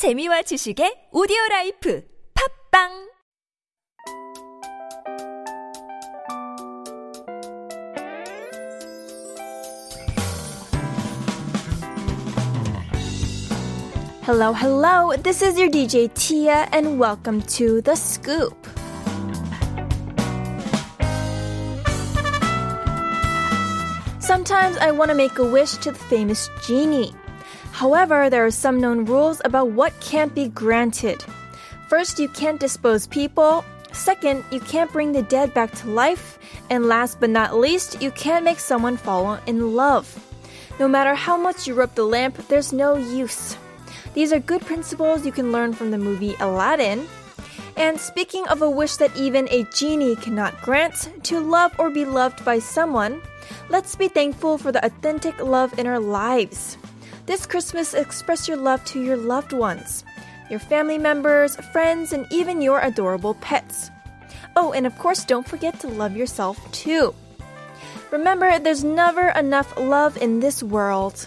재미와 지식의 오디오 라이프 팝빵 Hello, hello. This is your DJ Tia, and welcome to The Scoop. Sometimes I want to make a wish to the famous genie. However, there are some known rules about what can't be granted. First, you can't dispose people. Second, you can't bring the dead back to life. And last but not least, you can't make someone fall in love. No matter how much you rub the lamp, there's no use. These are good principles you can learn from the movie Aladdin. And speaking of a wish that even a genie cannot grant, to love or be loved by someone, let's be thankful for the authentic love in our lives. This Christmas, express your love to your loved ones, your family members, friends, and even your adorable pets. Oh, and of course, don't forget to love yourself too. Remember, there's never enough love in this world.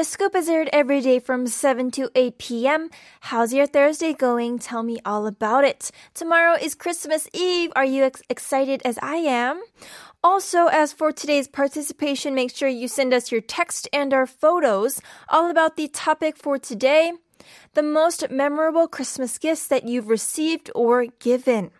The scoop is aired every day from 7 to 8 p.m. How's your Thursday going? Tell me all about it. Tomorrow is Christmas Eve. Are you ex- excited as I am? Also, as for today's participation, make sure you send us your text and our photos all about the topic for today. The most memorable Christmas gifts that you've received or given.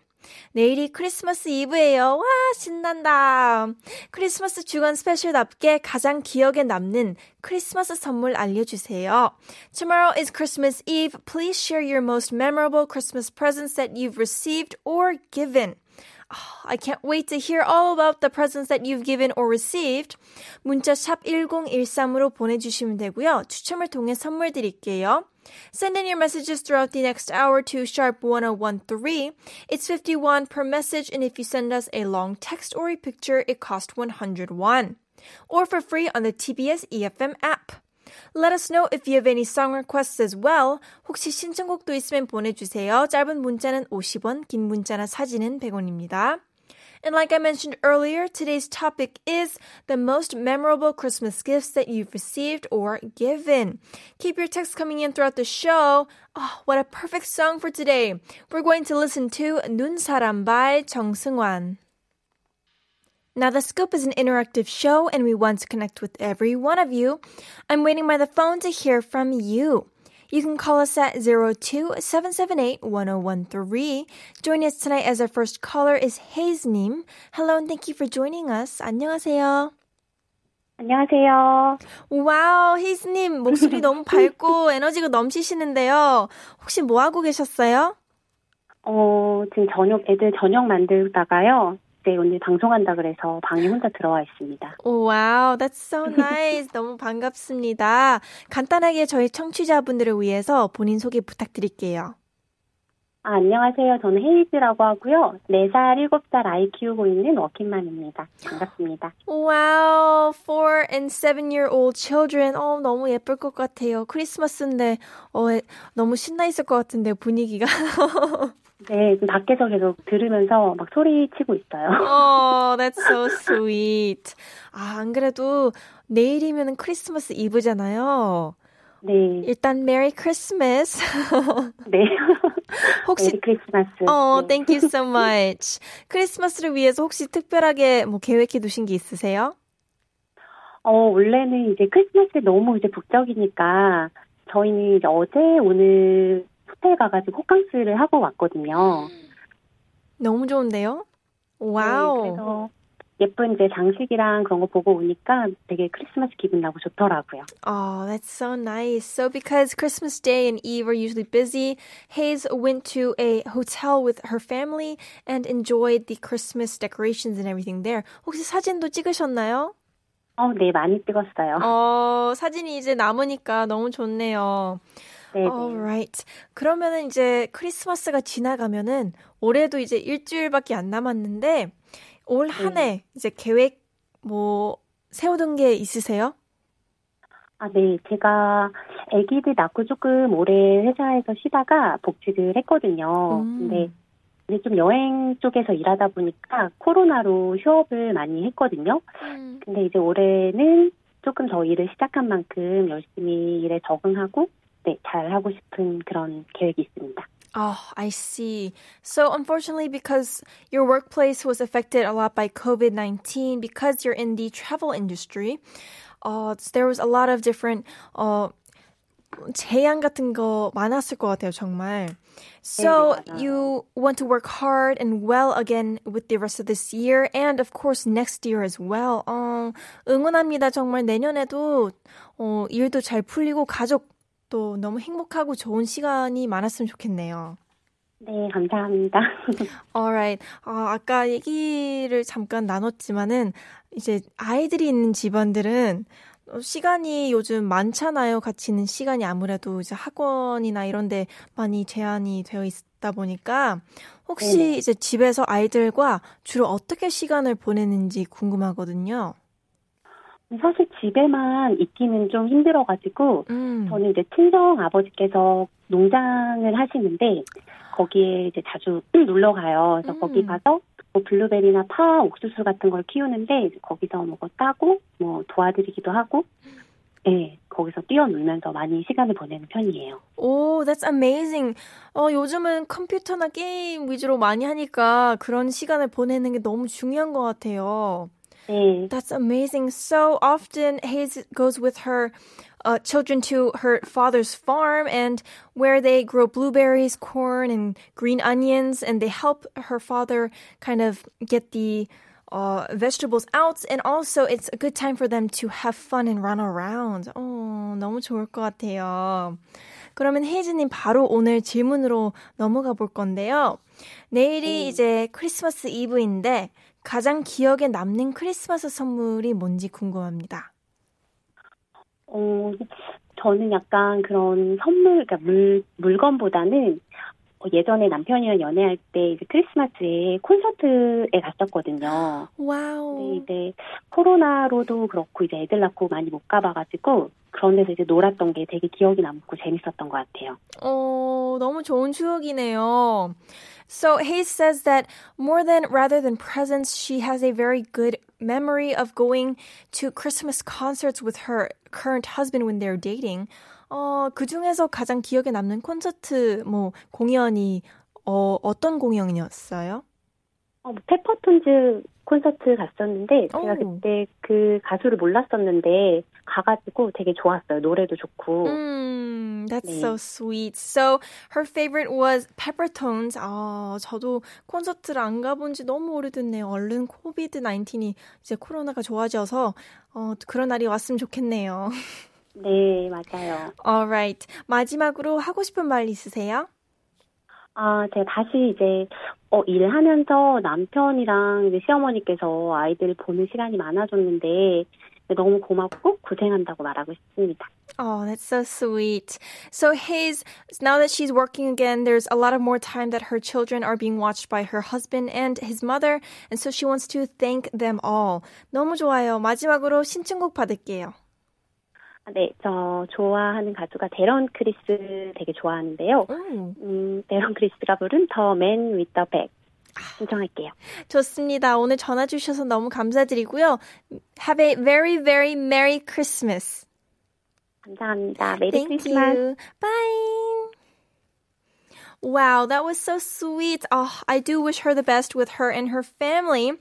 내일이 크리스마스 이브예요. 와, 신난다. 크리스마스 주간 스페셜답게 가장 기억에 남는 크리스마스 선물 알려주세요. Tomorrow is Christmas Eve. Please share your most memorable Christmas presents that you've received or given. I can't wait to hear all about the presents that you've given or received. 문자 샵 1013으로 보내주시면 되고요. 추첨을 통해 선물 드릴게요. Send in your messages throughout the next hour to sharp 1013. It's 51 per message, and if you send us a long text or a picture, it costs 101. Or for free on the TBS EFM app. Let us know if you have any song requests as well. 혹시 신청곡도 있으면 보내주세요. 짧은 문자는 50원, 긴 문자나 사진은 100원입니다. And like I mentioned earlier, today's topic is the most memorable Christmas gifts that you've received or given. Keep your texts coming in throughout the show. Oh, what a perfect song for today. We're going to listen to 눈사람 by 정승환. Now, The Scoop is an interactive show and we want to connect with every one of you. I'm waiting by the phone to hear from you. You can call us at 02-778-1013. Joining us tonight as our first caller is Haze님. Hello and thank you for joining us. 안녕하세요. 안녕하세요. 와우, 헤이스님 목소리 너무 밝고 에너지가 넘치시는데요. 혹시 뭐 하고 계셨어요? 어, 지금 저녁, 애들 저녁 만들다가요. 네, 오늘 방송한다 그래서 방에 혼자 들어와 있습니다. 와우, that's so nice. 너무 반갑습니다. 간단하게 저희 청취자분들을 위해서 본인 소개 부탁드릴게요. 아, 안녕하세요. 저는 헤이즈라고 하고요. 4살, 7살 아이 키우고 있는 워킹맘입니다. 반갑습니다. Wow, four and seven year old children. 어, 너무 예쁠 것 같아요. 크리스마스인데, 어, 너무 신나 있을 것 같은데, 분위기가. 네, 밖에서 계속 들으면서 막 소리 치고 있어요. Oh, that's so sweet. 아, 안 그래도 내일이면 크리스마스 이브잖아요. 네. 일단 메리 크리스마스. 네. 혹시 크리스마스. 어, 네. thank you so much. 크리스마스를 위해서 혹시 특별하게 뭐 계획해 두신 게 있으세요? 어, 원래는 이제 크리스마스 너무 이제 북적이니까 저희는 이제 어제 오늘 호텔 가가지고 호캉스를 하고 왔거든요. 너무 좋은데요? 네, 와우. 그래서 예쁜 이제 장식이랑 그런 거 보고 오니까 되게 크리스마스 기분 나고 좋더라고요. Oh, that's so nice. So, because Christmas Day and Eve are usually busy, Hayes went to a hotel with her family and enjoyed the Christmas decorations and everything there. 혹시 사진도 찍으셨나요? 어, 네, 많이 찍었어요. 어, 사진이 이제 남으니까 너무 좋네요. 네, 네. Alright. 그러면은 이제 크리스마스가 지나가면은 올해도 이제 일주일밖에 안 남았는데 올 한해 이제 계획 뭐 세우던 게 있으세요? 아, 네. 제가 아기들 낳고 조금 오래 회사에서 쉬다가 복직을 했거든요. 음. 근데 이제 좀 여행 쪽에서 일하다 보니까 코로나로 휴업을 많이 했거든요. 음. 근데 이제 올해는 조금 더 일을 시작한 만큼 열심히 일에 적응하고 네, 잘 하고 싶은 그런 계획이 있습니다. Oh, I see. So, unfortunately, because your workplace was affected a lot by COVID 19, because you're in the travel industry, uh, there was a lot of different uh, 제한 같은 거 많았을 것 같아요, 정말. So, 네, 맞아요. you want to work hard and well again with the rest of this year and, of course, next year as well. 어, 응원합니다. 정말 내년에도 어, 일도 잘 풀리고 가족 또 너무 행복하고 좋은 시간이 많았으면 좋겠네요. 네, 감사합니다. Alright. 어, 아까 얘기를 잠깐 나눴지만은 이제 아이들이 있는 집안들은 어, 시간이 요즘 많잖아요. 같이 있는 시간이 아무래도 이제 학원이나 이런 데 많이 제한이 되어 있다 보니까 혹시 네네. 이제 집에서 아이들과 주로 어떻게 시간을 보내는지 궁금하거든요. 사실 집에만 있기는 좀 힘들어가지고 음. 저는 이제 친정 아버지께서 농장을 하시는데 거기에 이제 자주 놀러 가요. 그래서 음. 거기 가서 뭐 블루베리나 파, 옥수수 같은 걸 키우는데 거기서 뭐 따고 뭐 도와드리기도 하고, 네 거기서 뛰어놀면서 많이 시간을 보내는 편이에요. 오, that's amazing. 어, 요즘은 컴퓨터나 게임 위주로 많이 하니까 그런 시간을 보내는 게 너무 중요한 것 같아요. 네, That's amazing. So often, Hayes goes with her uh, children to her father's farm and where they grow blueberries, corn, and green onions, and they help her father kind of get the uh, vegetables out. And also, it's a good time for them to have fun and run around. 어, 너무 좋을 것 같아요. 그러면 헤이즈님 바로 오늘 질문으로 넘어가 볼 건데요. 내일이 이제 크리스마스 이브인데 가장 기억에 남는 크리스마스 선물이 뭔지 궁금합니다. 어 저는 약간 그런 선물, 그러니까 물 물건보다는 어, 예전에 남편이랑 연애할 때 이제 크리스마스에 콘서트에 갔었거든요. 와우. 근데 이제 코로나로도 그렇고 이제 애들 낳고 많이 못 가봐가지고 그런 데서 이제 놀았던 게 되게 기억이 남고 재밌었던 것 같아요. 어, 너무 좋은 추억이네요. So Hayes says that more than rather than presents, she has a very good memory of going to Christmas concerts with her current husband when they're dating. 어, 그 중에서 가장 기억에 남는 콘서트 뭐 공연이 어, 어떤 공연이었어요? 어, 페퍼톤즈 콘서트 갔었는데 제가 오. 그때 그 가수를 몰랐었는데 가가지고 되게 좋았어요. 노래도 좋고. Mm, that's 네. so sweet. So her favorite was Peppertones. 아, 저도 콘서트를 안 가본 지 너무 오래됐네요. 얼른 코비드 19이 이제 코로나가 좋아져서 어, 그런 날이 왔으면 좋겠네요. 네, 맞아요. Alright. 마지막으로 하고 싶은 말 있으세요? 아, 제가 다시 이제 어, 일하면서 남편이랑 이제 시어머니께서 아이들 보는 시간이 많아졌는데 너무 고맙고 고생한다고 말하고 싶습니다. Oh, that's so sweet. So Hayes, now that she's working again, there's a lot of more time that her children are being watched by her husband and his mother, and so she wants to thank them all. 너무 좋아요. 마지막으로 신청곡 받을게요. 아, 네, 저 좋아하는 가수가 데런 크리스 되게 좋아하는데요. 오, 음, 데런 크리스가 부른 The Man with the Bag 신청할게요. 좋습니다. 오늘 전화 주셔서 너무 감사드리고요. Have a very, very Merry Christmas. 감사합니다. 메리 Thank 크리스마스. you. Bye. Wow, that was so sweet. Oh, I do wish her the best with her and her family.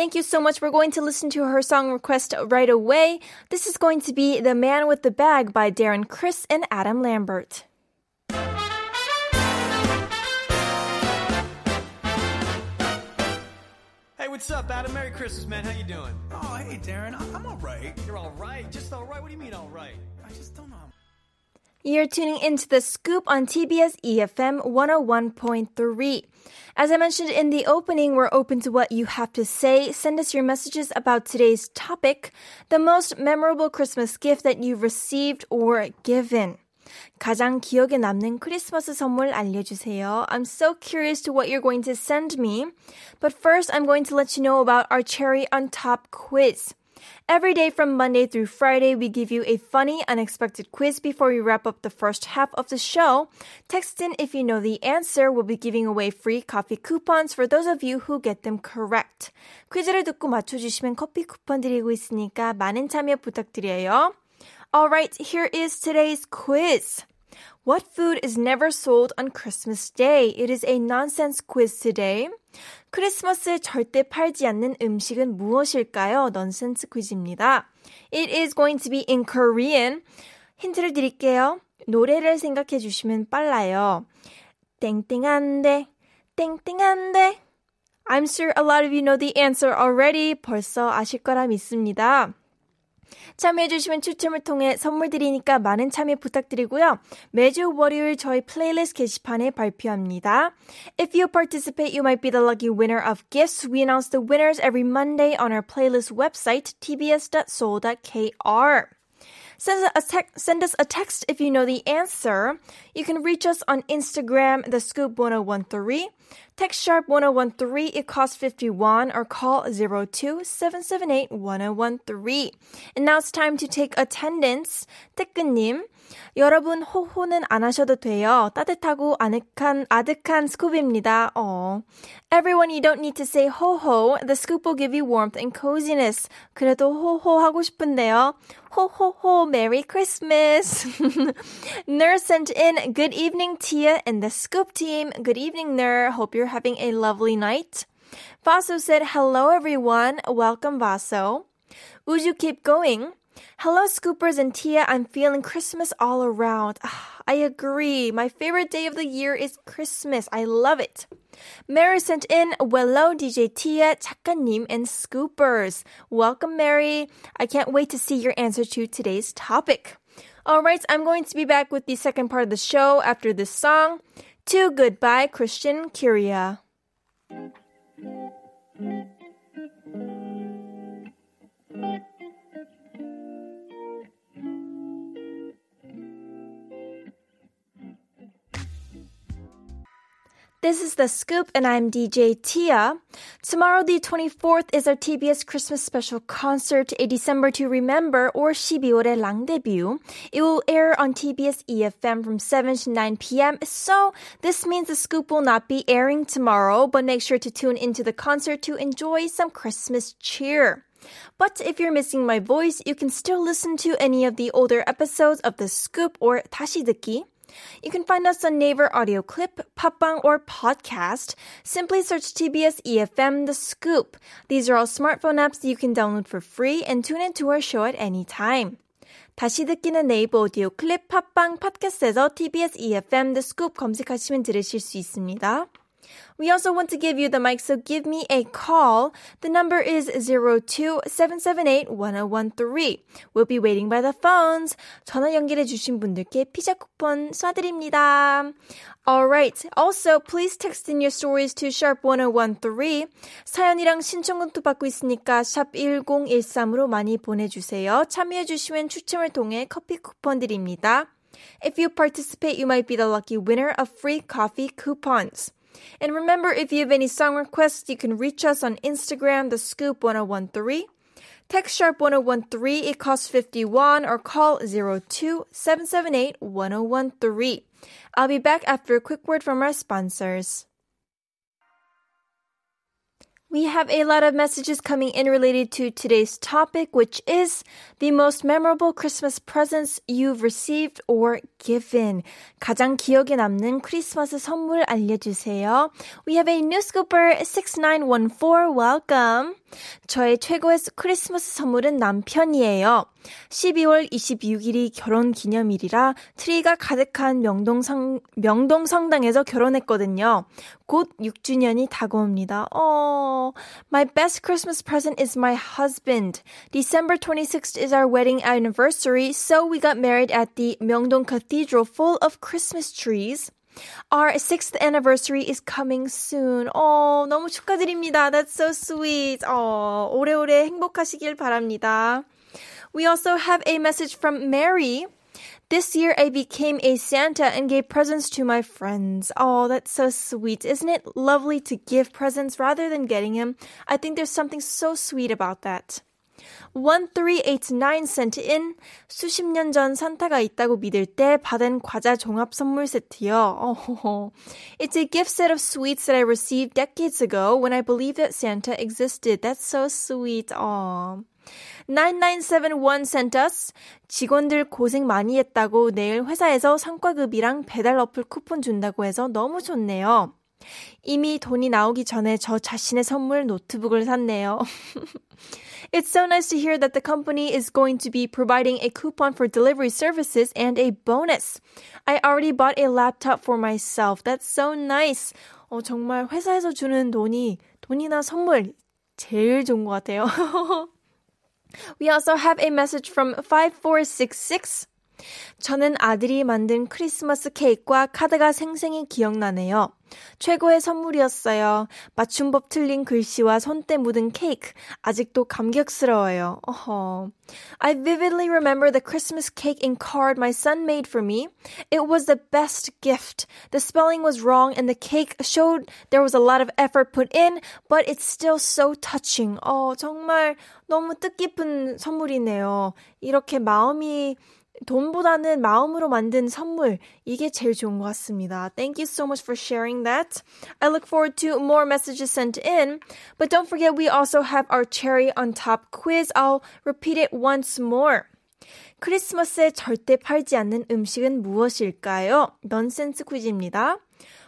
Thank you so much. We're going to listen to her song request right away. This is going to be The Man with the Bag by Darren Criss and Adam Lambert. Hey, what's up, Adam? Merry Christmas, man. How you doing? Oh, hey, Darren. I- I'm all right. You're all right. Just all right. What do you mean, all right? I just don't know. You're tuning into the scoop on TBS EFM 101.3. As I mentioned in the opening, we're open to what you have to say. Send us your messages about today's topic, the most memorable Christmas gift that you've received or given. 가장 기억에 남는 크리스마스 선물 알려주세요. I'm so curious to what you're going to send me. But first, I'm going to let you know about our cherry on top quiz. Every day from Monday through Friday, we give you a funny, unexpected quiz before we wrap up the first half of the show. Text in if you know the answer. We'll be giving away free coffee coupons for those of you who get them correct. 퀴즈를 듣고 맞춰주시면 커피 쿠폰 드리고 있으니까 많은 참여 부탁드려요. Alright, here is today's quiz. What food is never sold on Christmas Day? It is a nonsense quiz today. 크리스마스에 절대 팔지 않는 음식은 무엇일까요? 넌센스 퀴즈입니다. It is going to be in Korean. 힌트를 드릴게요. 노래를 생각해 주시면 빨라요. 땡땡한데, 땡땡한데. I'm sure a lot of you know the answer already. 벌써 아실 거라 믿습니다. 추첨을 통해 선물 드리니까 많은 참여 부탁드리고요. 매주 월요일 저희 플레이리스트 게시판에 발표합니다. If you participate, you might be the lucky winner of gifts. We announce the winners every Monday on our playlist website, tbs.seoul.kr. Send us, a text, send us a text if you know the answer. You can reach us on Instagram, the scoop 1013. Text sharp 1013, it costs 51, or call 02 778 1013. And now it's time to take attendance. 태근님, 여러분 호호는 안 하셔도 돼요. 따뜻하고 아늑한 아득한 스쿱입니다. 어. Everyone, you don't need to say ho ho. The scoop will give you warmth and coziness. 그래도 호호 하고 싶은데요. 호호호, Merry Christmas. Nurse sent in, good evening, Tia and the scoop team. Good evening, Nur. Hope you're having a lovely night. Vaso said, hello everyone. Welcome, Vaso. Would you keep going? Hello, Scoopers and Tia. I'm feeling Christmas all around. I agree. My favorite day of the year is Christmas. I love it. Mary sent in, Hello, DJ Tia, 작가님, and Scoopers. Welcome, Mary. I can't wait to see your answer to today's topic. All right, I'm going to be back with the second part of the show after this song. To Goodbye, Christian Curia. This is The Scoop, and I'm DJ Tia. Tomorrow, the 24th, is our TBS Christmas special concert, A December to Remember, or 12월의 랑 debut. It will air on TBS EFM from 7 to 9 p.m., so this means The Scoop will not be airing tomorrow, but make sure to tune into the concert to enjoy some Christmas cheer. But if you're missing my voice, you can still listen to any of the older episodes of The Scoop or 다시 듣기. You can find us on Naver Audio Clip, Popbang, or Podcast. Simply search TBS EFM The Scoop. These are all smartphone apps that you can download for free and tune into our show at any time. 다시 듣기는 네이버 오디오 클립, 팟빵, 팟캐스트에서 TBS EFM The Scoop 검색하시면 들으실 수 있습니다. We also want to give you the mic, so give me a call. The number is 02-778-1013. We'll be waiting by the phones. 전화 연결해 주신 분들께 피자 쿠폰 쏴드립니다. Alright. Also, please text in your stories to sharp1013. 사연이랑 신청곡도 받고 있으니까 샵 1013으로 많이 보내주세요. 참여해 주시면 추첨을 통해 커피 쿠폰 드립니다. If you participate, you might be the lucky winner of free coffee coupons. And remember, if you have any song requests, you can reach us on Instagram, the scoop 1013. Text sharp 1013, it costs 51, or call 02 778 1013. I'll be back after a quick word from our sponsors. We have a lot of messages coming in related to today's topic, which is the most memorable Christmas presents you've received or given. 가장 기억에 남는 크리스마스 선물 알려주세요. We have a new scooper 6914. Welcome. 저의 최고의 크리스마스 선물은 남편이에요. 12월 26일이 결혼 기념일이라 트리가 가득한 명동성, 명동성당에서 결혼했거든요. 곧 6주년이 다가옵니다. Oh, my best Christmas present is my husband. December 26th is our wedding anniversary, so we got married at the Myeongdong Cathedral full of Christmas trees. Our sixth anniversary is coming soon. 어, 너무 축하드립니다. That's so sweet. 어, 오래오래 행복하시길 바랍니다. We also have a message from Mary. This year I became a Santa and gave presents to my friends. Oh, that's so sweet. Isn't it lovely to give presents rather than getting them? I think there's something so sweet about that. 1389 sent in 수십 년 전 산타가 있다고 믿을 때 받은 과자 종합 선물 세트요. Oh, it's a gift set of sweets that I received decades ago when I believed that Santa existed. That's so sweet. Aw. 9971 sent us 직원들 고생 많이 했다고 내일 회사에서 성과급이랑 배달 어플 쿠폰 준다고 해서 너무 좋네요. 이미 돈이 나오기 전에 저 자신의 선물 노트북을 샀네요. It's so nice to hear that the company is going to be providing a coupon for delivery services and a bonus. I already bought a laptop for myself. That's so nice. 어, 정말 회사에서 주는 돈이, 돈이나 선물 제일 좋은 것 같아요. We also have a message from 5466. 저는 아들이 만든 크리스마스 케이크와 카드가 생생히 기억나네요. 최고의 선물이었어요. 맞춤법 틀린 글씨와 손때 묻은 케이크. 아직도 감격스러워요. 어허. I vividly remember the Christmas cake and card my son made for me. It was the best gift. The spelling was wrong and the cake showed there was a lot of effort put in, but it's still so touching. 어, 정말 너무 뜻깊은 선물이네요. 이렇게 마음이 돈보다는 마음으로 만든 선물 이게 제일 좋은 것 같습니다. Thank you so much for sharing that. I look forward to more messages sent in. But don't forget we also have our cherry on top quiz. I'll repeat it once more. 크리스마스에 절대 팔지 않는 음식은 무엇일까요? 넌센스 퀴즈입니다.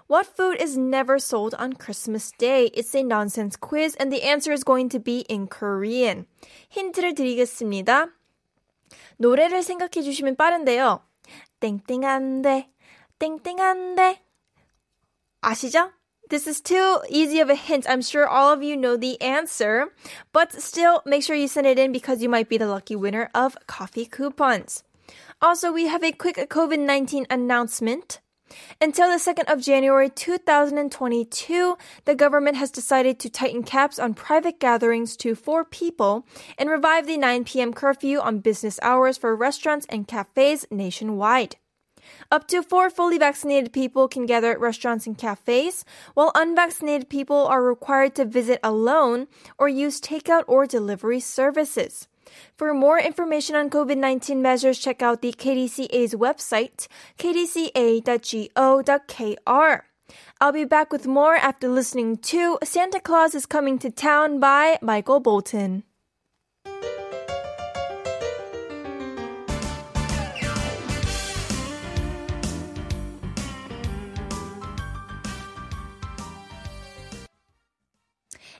What food is never sold on Christmas Day? It's a nonsense quiz and the answer is going to be in Korean. 힌트를 드리겠습니다. 노래를 생각해 주시면 빠른데요. 땡땡한데, 땡땡한데. 아시죠? This is too easy of a hint. I'm sure all of you know the answer, but still make sure you send it in because you might be the lucky winner of coffee coupons. Also, we have a quick COVID-19 announcement. Until the 2nd of January 2022, the government has decided to tighten caps on private gatherings to four people and revive the 9 p.m. curfew on business hours for restaurants and cafes nationwide. Up to four fully vaccinated people can gather at restaurants and cafes, while unvaccinated people are required to visit alone or use takeout or delivery services. For more information on COVID 19 measures, check out the KDCA's website, kdca.go.kr. I'll be back with more after listening to Santa Claus is Coming to Town by Michael Bolton.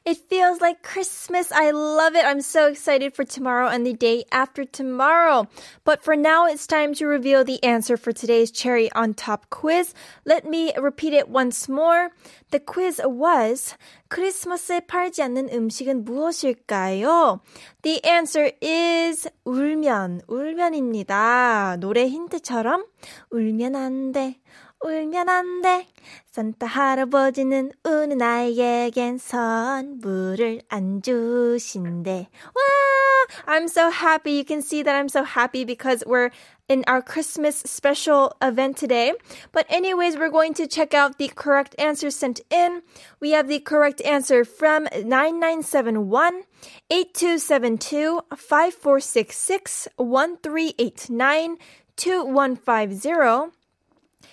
It feels like Christmas. I love it. I'm so excited for tomorrow and the day after tomorrow. But for now, it's time to reveal the answer for today's cherry on top quiz. Let me repeat it once more. The quiz was 크리스마스에 팔지 않는 음식은 무엇일까요? The answer is 울면, 울면입니다. 노래 힌트처럼 울면 안 돼. 울면 안 돼. 산타 할아버지는 우는 아이에겐 선물을 안 주신대. 와! I'm so happy. You can see that I'm so happy because we're in our Christmas special event today. But anyways, we're going to check out the correct answer sent in. We have the correct answer from 9971, 8272, 5466, 1389, 2150.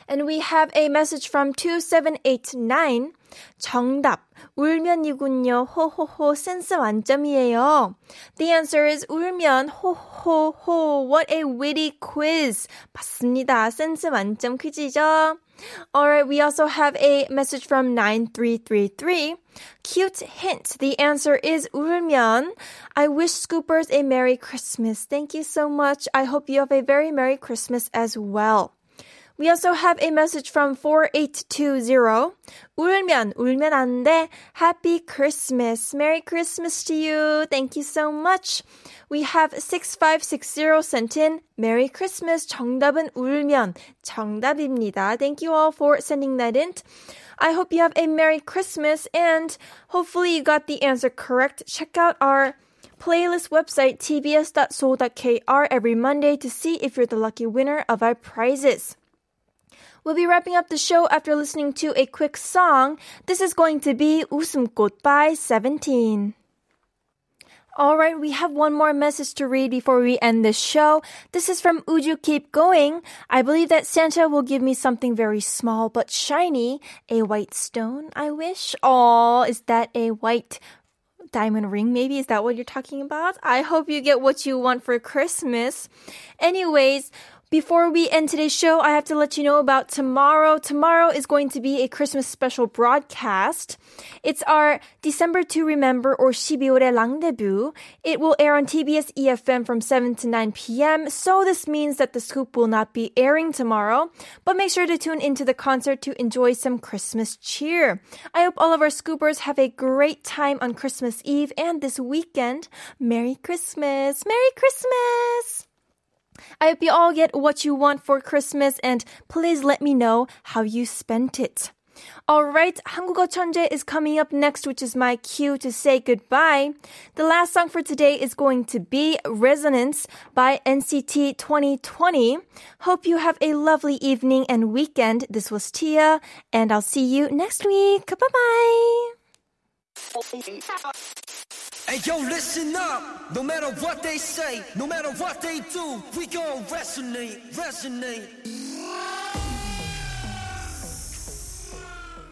And we have a message from 2789. 정답. 울면이군요. 호호호. 센스 만점이에요. The answer is 울면. 호호호. What a witty quiz. 맞습니다. 센스 만점 퀴즈죠. Alright, we also have a message from 9333. Cute hint. The answer is 울면. I wish Scoopers a Merry Christmas. Thank you so much. I hope you have a very Merry Christmas as well. We also have a message from 4820. 울면, 울면 안 돼. Happy Christmas. Merry Christmas to you. Thank you so much. We have 6560 sent in. Merry Christmas. 정답은 울면. 정답입니다. Thank you all for sending that in. I hope you have a Merry Christmas and hopefully you got the answer correct. Check out our playlist website tbs.so.kr every Monday to see if you're the lucky winner of our prizes. We'll be wrapping up the show after listening to a quick song. This is going to be 웃음꽃 by 17. All right, we have one more message to read before we end the show. This is from Uju Keep Going. I believe that Santa will give me something very small but shiny. A white stone, I wish. Oh, is that a white diamond ring maybe is that what you're talking about i hope you get what you want for christmas anyways before we end today's show, I have to let you know about tomorrow. Tomorrow is going to be a Christmas special broadcast. It's our December to Remember or 12월의 Rendezvous. It will air on TBS EFM from 7 to 9 p.m. So this means that the scoop will not be airing tomorrow. But make sure to tune into the concert to enjoy some Christmas cheer. I hope all of our scoopers have a great time on Christmas Eve and this weekend. Merry Christmas! Merry Christmas! I hope you all get what you want for Christmas and please let me know how you spent it. Alright, 한국어 천재 is coming up next, which is my cue to say goodbye. The last song for today is going to be Resonance by NCT 2020. Hope you have a lovely evening and weekend. This was Tia, and I'll see you next week. Bye bye. Hey yo, listen up. No matter what they say, no matter what they do, we gon' resonate, resonate.